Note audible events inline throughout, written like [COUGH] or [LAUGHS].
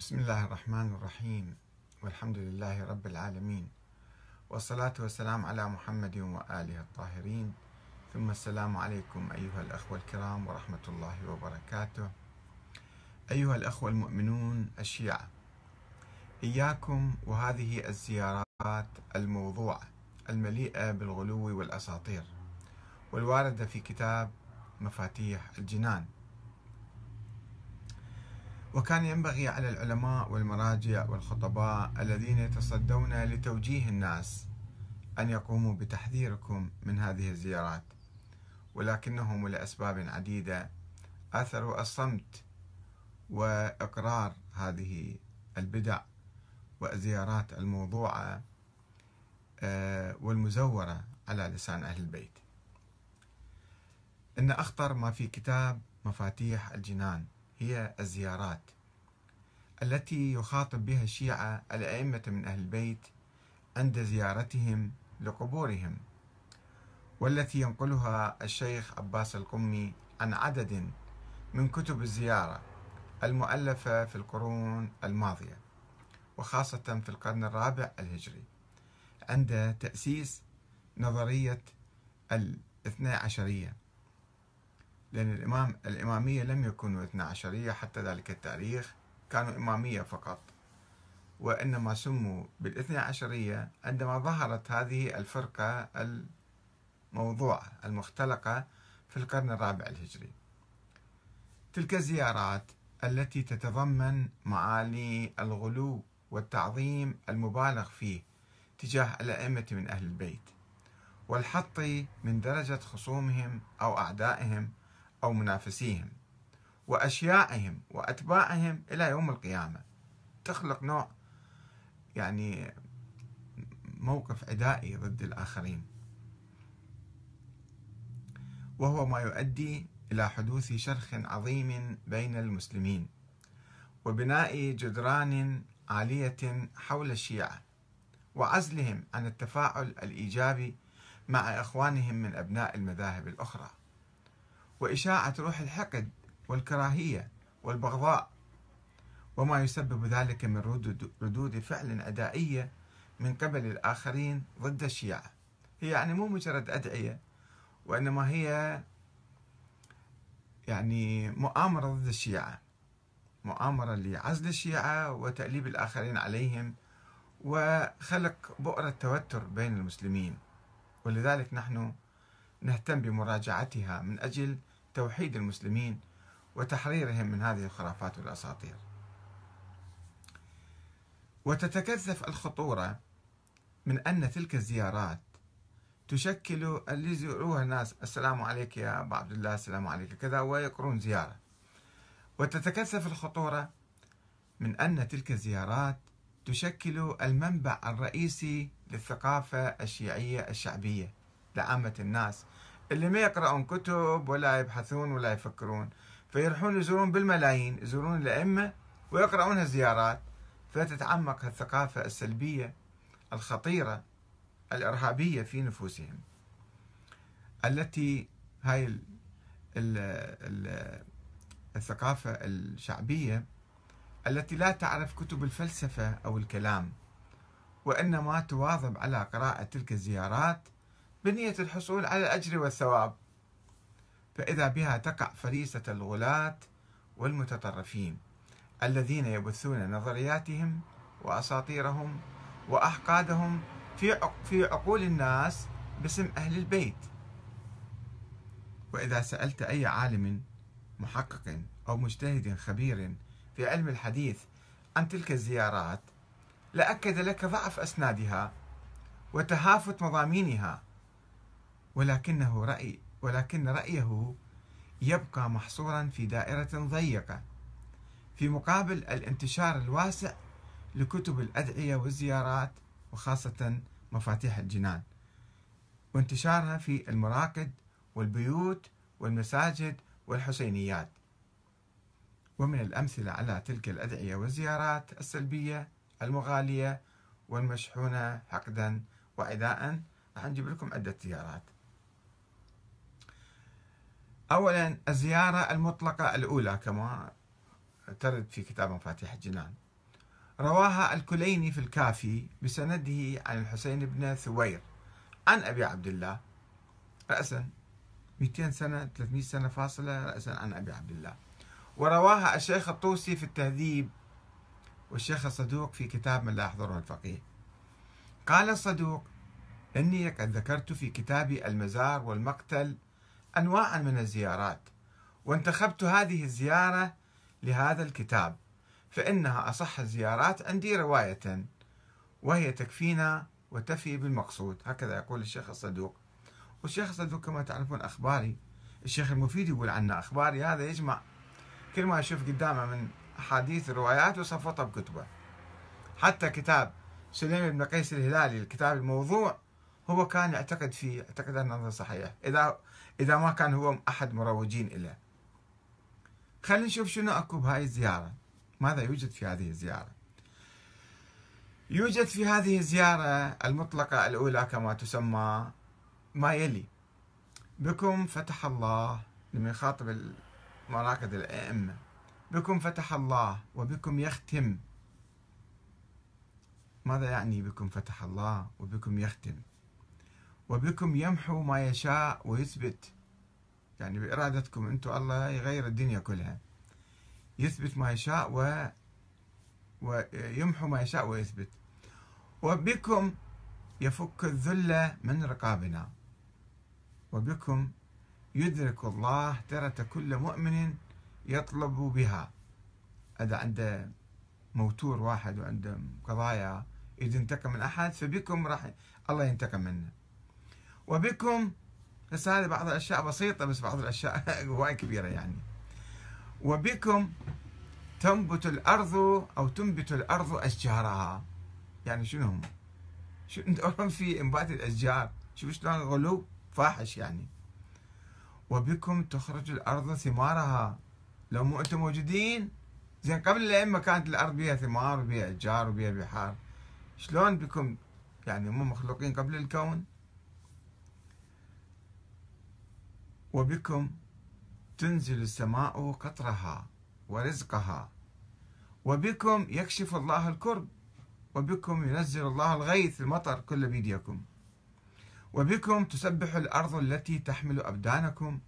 بسم الله الرحمن الرحيم. والحمد لله رب العالمين. والصلاة والسلام على محمد وآله الطاهرين. ثم السلام عليكم أيها الأخوة الكرام ورحمة الله وبركاته. أيها الأخوة المؤمنون الشيعة إياكم وهذه الزيارات الموضوعة المليئة بالغلو والأساطير والواردة في كتاب مفاتيح الجنان. وكان ينبغي على العلماء والمراجع والخطباء الذين يتصدون لتوجيه الناس أن يقوموا بتحذيركم من هذه الزيارات ولكنهم لأسباب عديدة آثروا الصمت وإقرار هذه البدع والزيارات الموضوعة آه، والمزورة على لسان أهل البيت. إن أخطر ما في كتاب مفاتيح الجنان. هي الزيارات التي يخاطب بها الشيعة الأئمة من أهل البيت عند زيارتهم لقبورهم والتي ينقلها الشيخ عباس القمي عن عدد من كتب الزيارة المؤلفة في القرون الماضية وخاصة في القرن الرابع الهجري عند تأسيس نظرية الاثنى عشرية. لأن الإمام الإمامية لم يكونوا اثنا عشرية حتى ذلك التاريخ كانوا إمامية فقط. وإنما سموا بالاثنى عشرية عندما ظهرت هذه الفرقة الموضوعة المختلقة في القرن الرابع الهجري. تلك الزيارات التي تتضمن معاني الغلو والتعظيم المبالغ فيه تجاه الأئمة من أهل البيت والحط من درجة خصومهم أو أعدائهم أو منافسيهم وأشيائهم وأتباعهم إلى يوم القيامة. تخلق نوع يعني موقف عدائي ضد الآخرين. وهو ما يؤدي إلى حدوث شرخ عظيم بين المسلمين وبناء جدران عالية حول الشيعة وعزلهم عن التفاعل الإيجابي مع إخوانهم من أبناء المذاهب الأخرى. وإشاعة روح الحقد والكراهية والبغضاء وما يسبب ذلك من ردود فعل أدائية من قبل الآخرين ضد الشيعة. هي يعني مو مجرد أدعية وإنما هي يعني مؤامرة ضد الشيعة مؤامرة لعزل الشيعة وتأليب الآخرين عليهم وخلق بؤرة توتر بين المسلمين. ولذلك نحن نهتم بمراجعتها من أجل توحيد المسلمين وتحريرهم من هذه الخرافات والأساطير. وتتكثف الخطورة من أن تلك الزيارات تشكل اللي يزوروها الناس السلام عليك يا ابو عبد الله السلام عليك كذا ويقرون زيارة. وتتكثف الخطورة من أن تلك الزيارات تشكل المنبع الرئيسي للثقافة الشيعية الشعبية لعامة الناس اللي ما يقرأون كتب ولا يبحثون ولا يفكرون. فيروحون يزورون بالملايين يزورون الأئمة ويقرؤون الزيارات. فتتعمق الثقافة السلبية الخطيرة الإرهابية في نفوسهم. التي هاي ال ال ال الثقافة الشعبية التي لا تعرف كتب الفلسفة أو الكلام وإنما تواظب على قراءة تلك الزيارات بنية الحصول على الأجر والثواب. فإذا بها تقع فريسة الغلاة والمتطرفين الذين يبثون نظرياتهم وأساطيرهم وأحقادهم في عقول الناس باسم أهل البيت. وإذا سألت أي عالم محقق أو مجتهد خبير في علم الحديث عن تلك الزيارات لأكد لك ضعف أسنادها وتهافت مضامينها ولكنه رأي ولكن رأيه يبقى محصورا في دائرة ضيقة. في مقابل الانتشار الواسع لكتب الأدعية والزيارات وخاصة مفاتيح الجنان. وانتشارها في المراقد والبيوت والمساجد والحسينيات. ومن الأمثلة على تلك الأدعية والزيارات السلبية المغالية والمشحونة حقدا وعداء راح نجيب لكم عدة زيارات. أولا الزيارة المطلقة الأولى كما ترد في كتاب مفاتيح الجنان. رواها الكليني في الكافي بسنده عن الحسين بن ثوير عن أبي عبد الله. رأسا 200 سنة 300 سنة فاصلة رأسا عن أبي عبد الله. ورواها الشيخ الطوسي في التهذيب والشيخ الصدوق في كتاب من لا يحضره الفقيه. قال الصدوق إني قد ذكرت في كتابي المزار والمقتل أنواعا من الزيارات وانتخبت هذه الزيارة لهذا الكتاب فإنها أصح الزيارات عندي رواية وهي تكفينا وتفي بالمقصود. هكذا يقول الشيخ الصدوق. والشيخ الصدوق كما تعرفون أخباري. الشيخ المفيد يقول عنه أخباري. هذا يجمع كل ما يشوف قدامه من أحاديث روايات وصفطها بكتبه حتى كتاب سليم بن قيس الهلالي الكتاب الموضوع هو كان يعتقد فيه يعتقد أنه صحيح. إذا إذا ما كان هو أحد مروجين له خلينا نشوف شنو أكو بهاي الزيارة. ماذا يوجد في هذه الزيارة؟ يوجد في هذه الزيارة المطلقة الأولى كما تسمى ما يلي. بكم فتح الله لما يخاطب مراكز الأئمة. بكم فتح الله وبكم يختم. ماذا يعني بكم فتح الله وبكم يختم؟ وبكم يمحو ما يشاء ويثبت. يعني بإرادتكم أنتم الله يغير الدنيا كلها. يثبت ما يشاء و ويمحو ما يشاء ويثبت. وبكم يفك الذل من رقابنا. وبكم يدرك الله ترة كل مؤمن يطلب بها. إذا عنده موتور واحد وعنده قضايا. إذا انتقم من أحد فبكم راح الله ينتقم منه. وبكم بس هذه بعض الأشياء بسيطة بس بعض الأشياء [LAUGHS] هواي كبيرة يعني. وبكم تنبت الأرض أو تنبت الأرض أشجارها؟ يعني شنو هم؟ [LAUGHS] شو انت في إنبات الأشجار؟ شوف شلون غلو فاحش يعني. وبكم تخرج الأرض ثمارها؟ لو مو أنتم موجودين. زين قبل الأئمة كانت الأرض بها ثمار وبها أشجار وبها بحار شلون بكم يعني هم مخلوقين قبل الكون؟ وبكم تنزل السماء قطرها ورزقها. وبكم يكشف الله الكرب. وبكم ينزل الله الغيث المطر كل بيديكم. وبكم تسبح الأرض التي تحمل أبدانكم.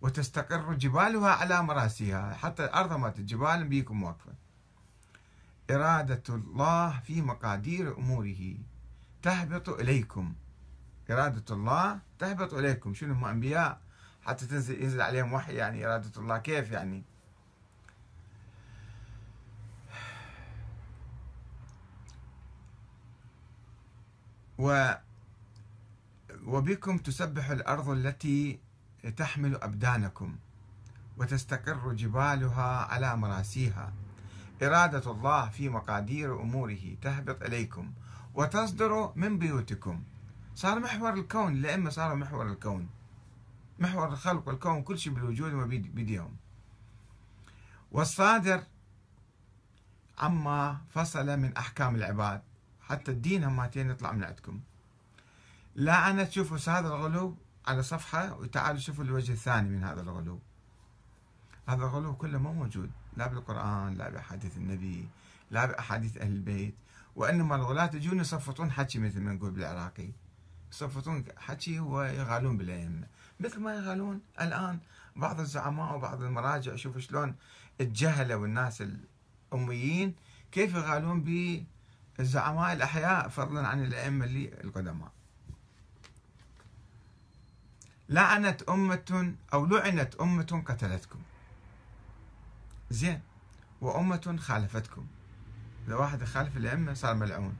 وتستقر جبالها على مراسيها. حتى الأرض ما الجبال بيكم واقفة. إرادة الله في مقادير أموره. تهبط إليكم. إرادة الله تهبط إليكم. شنو هم أنبياء؟ حتى تنزل ينزل عليهم وحي يعني إرادة الله. كيف يعني؟ و وبكم تسبح الأرض التي تحمل أبدانكم وتستقر جبالها على مراسيها. إرادة الله في مقادير أموره تهبط إليكم وتصدر من بيوتكم. صار محور الكون الأئمة صاروا محور الكون. محور الخلق والكون كل شيء بالوجود وبيديهم والصادر عما فصل من أحكام العباد. حتى الدين هماتين يطلع من عندكم. لا أنا تشوفوا هذا الغلو على صفحة وتعالوا شوفوا الوجه الثاني من هذا الغلو. هذا الغلو كله مو موجود. لا بالقرآن لا بأحاديث النبي لا بأحاديث أهل البيت. وإنما الغلاة يجون يصفطون حكي مثل ما نقول بالعراقي. يصفطون حكي ويغالون بالأئمة مثل ما يغالون الآن بعض الزعماء وبعض المراجع شوفوا شلون الجهلة والناس الأميين كيف يغالون بالزعماء الأحياء فضلا عن الأئمة اللي القدماء. لعنت أمة أو لعنت أمة قتلتكم. زين. وأمة خالفتكم. إذا واحد خالف الأئمة صار ملعون.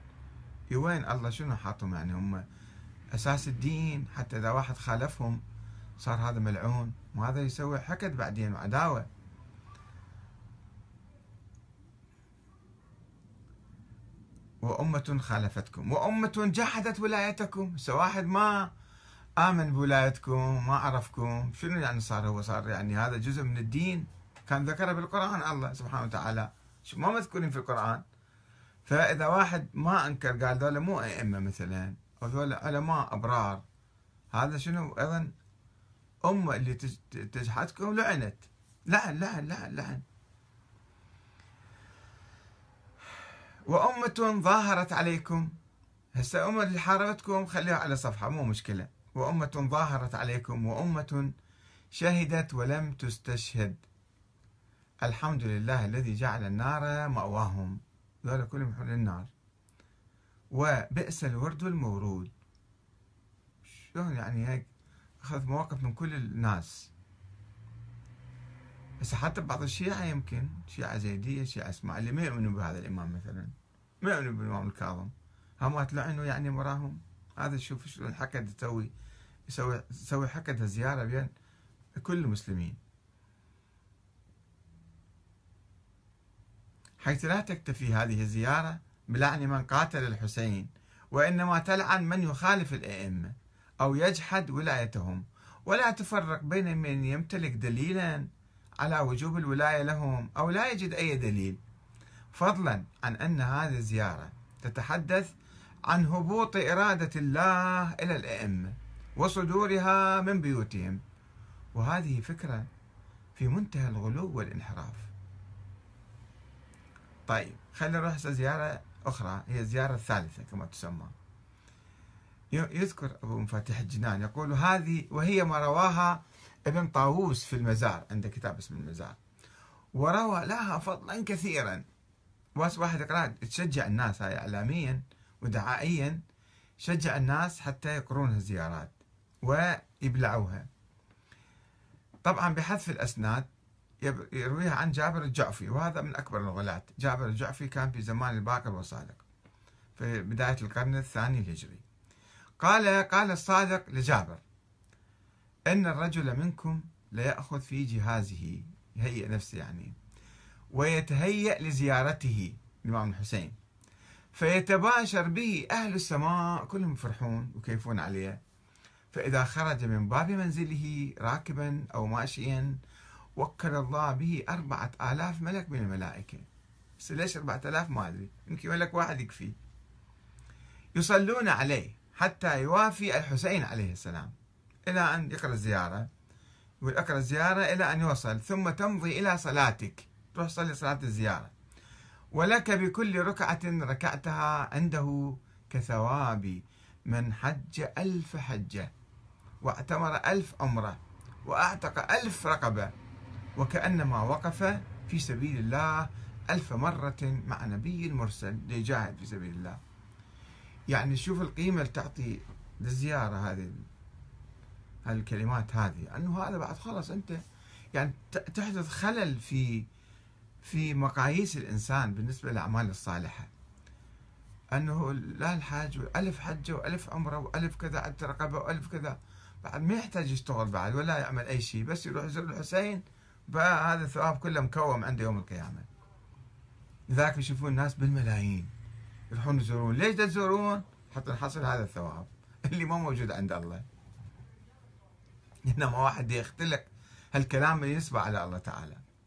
وين؟ الله شنو حاطهم يعني؟ هم أساس الدين حتى إذا واحد خالفهم صار هذا ملعون وهذا يسوي حقد بعدين وعداوة. وأمة خالفتكم وأمة جحدت ولايتكم. واحد ما آمن بولايتكم ما عرفكم شنو يعني صار هو؟ صار يعني هذا جزء من الدين كان ذكره بالقرآن الله سبحانه وتعالى. ما مذكورين في القرآن. فإذا واحد ما أنكر قال ذولا مو أئمة مثلا. أو ذولا علماء أبرار. هذا شنو؟ أيضا أمة اللي تجحدكم لعنت. لعن لعن لعن لعن. وأمة ظاهرت عليكم. هسه أمة اللي حاربتكم خليها على صفحة مو مشكلة. وأمة ظاهرت عليكم وأمة شهدت ولم تستشهد. الحمد لله الذي جعل النار مأواهم. ذولا كلهم يحون النار. وبئس الورد المورود. شلون يعني هيك؟ أخذ مواقف من كل الناس. بس حتى بعض الشيعة يمكن شيعة زيدية شيعة إسماعيلية ما يؤمنوا بهذا الإمام مثلا. ما يؤمنوا بالإمام الكاظم. هم تلعنوا يعني مراهم هذا شوف شلون حكد تسوي يسوي يسوي حكد زيارة بين كل المسلمين. حيث لا تكتفي هذه الزيارة بلعن من قاتل الحسين وإنما تلعن من يخالف الأئمة أو يجحد ولايتهم. ولا تفرق بين من يمتلك دليلا على وجوب الولاية لهم أو لا يجد أي دليل. فضلا عن أن هذه الزيارة تتحدث عن هبوط إرادة الله إلى الأئمة وصدورها من بيوتهم. وهذه فكرة في منتهى الغلو والانحراف. طيب خلينا نروح زيارة أخرى هي الزيارة الثالثة كما تسمى. يذكر أبو مفاتيح الجنان يقول هذه وهي ما رواها ابن طاووس في المزار عنده كتاب اسمه المزار. وروى لها فضلا كثيرا. بس واحد يقرأ تشجع الناس هاي إعلاميا ودعائيا شجع الناس حتى يقرون الزيارات ويبلعوها. طبعا بحذف الأسناد يرويها عن جابر الجعفي وهذا من أكبر الغلاة. جابر الجعفي كان في زمان الباقر والصادق في بداية القرن الثاني الهجري. قال قال الصادق لجابر إن الرجل منكم ليأخذ في جهازه يهيئ نفسه يعني ويتهيأ لزيارته الإمام الحسين فيتباشر به أهل السماء كلهم يفرحون وكيفون عليه. فإذا خرج من باب منزله راكبا أو ماشيا وكل الله به أربعة آلاف ملك من الملائكة. بس ليش أربعة آلاف؟ ما أدري. يمكن ملك واحد يكفي. يصلون عليه حتى يوافي الحسين عليه السلام. إلى أن يقرأ الزيارة. يقول أقرأ الزيارة إلى أن يوصل ثم تمضي إلى صلاتك. تروح تصلي صلاة الزيارة. ولك بكل ركعة ركعتها عنده كثواب من حج ألف حجة. واعتمر ألف عمرة. وأعتق ألف رقبة. وكأنما وقف في سبيل الله ألف مرة مع نبي مرسل ليجاهد في سبيل الله. يعني شوف القيمة اللي تعطي للزيارة هذه الكلمات هذه أنه هذا بعد خلاص أنت يعني تحدث خلل في في مقاييس الإنسان بالنسبة للأعمال الصالحة. أنه لا الحاج ألف حجة وألف عمرة وألف كذا عد رقبة وألف كذا. بعد ما يحتاج يشتغل بعد ولا يعمل أي شيء بس يروح يزور الحسين هذا الثواب كله مكوم عنده يوم القيامة. لذلك يشوفون الناس بالملايين يروحون يزورون. ليش تزورون؟ حتى نحصل هذا الثواب [LAUGHS] اللي ما موجود عند الله. إنما واحد يختلق هالكلام اللي ينسبه على الله تعالى.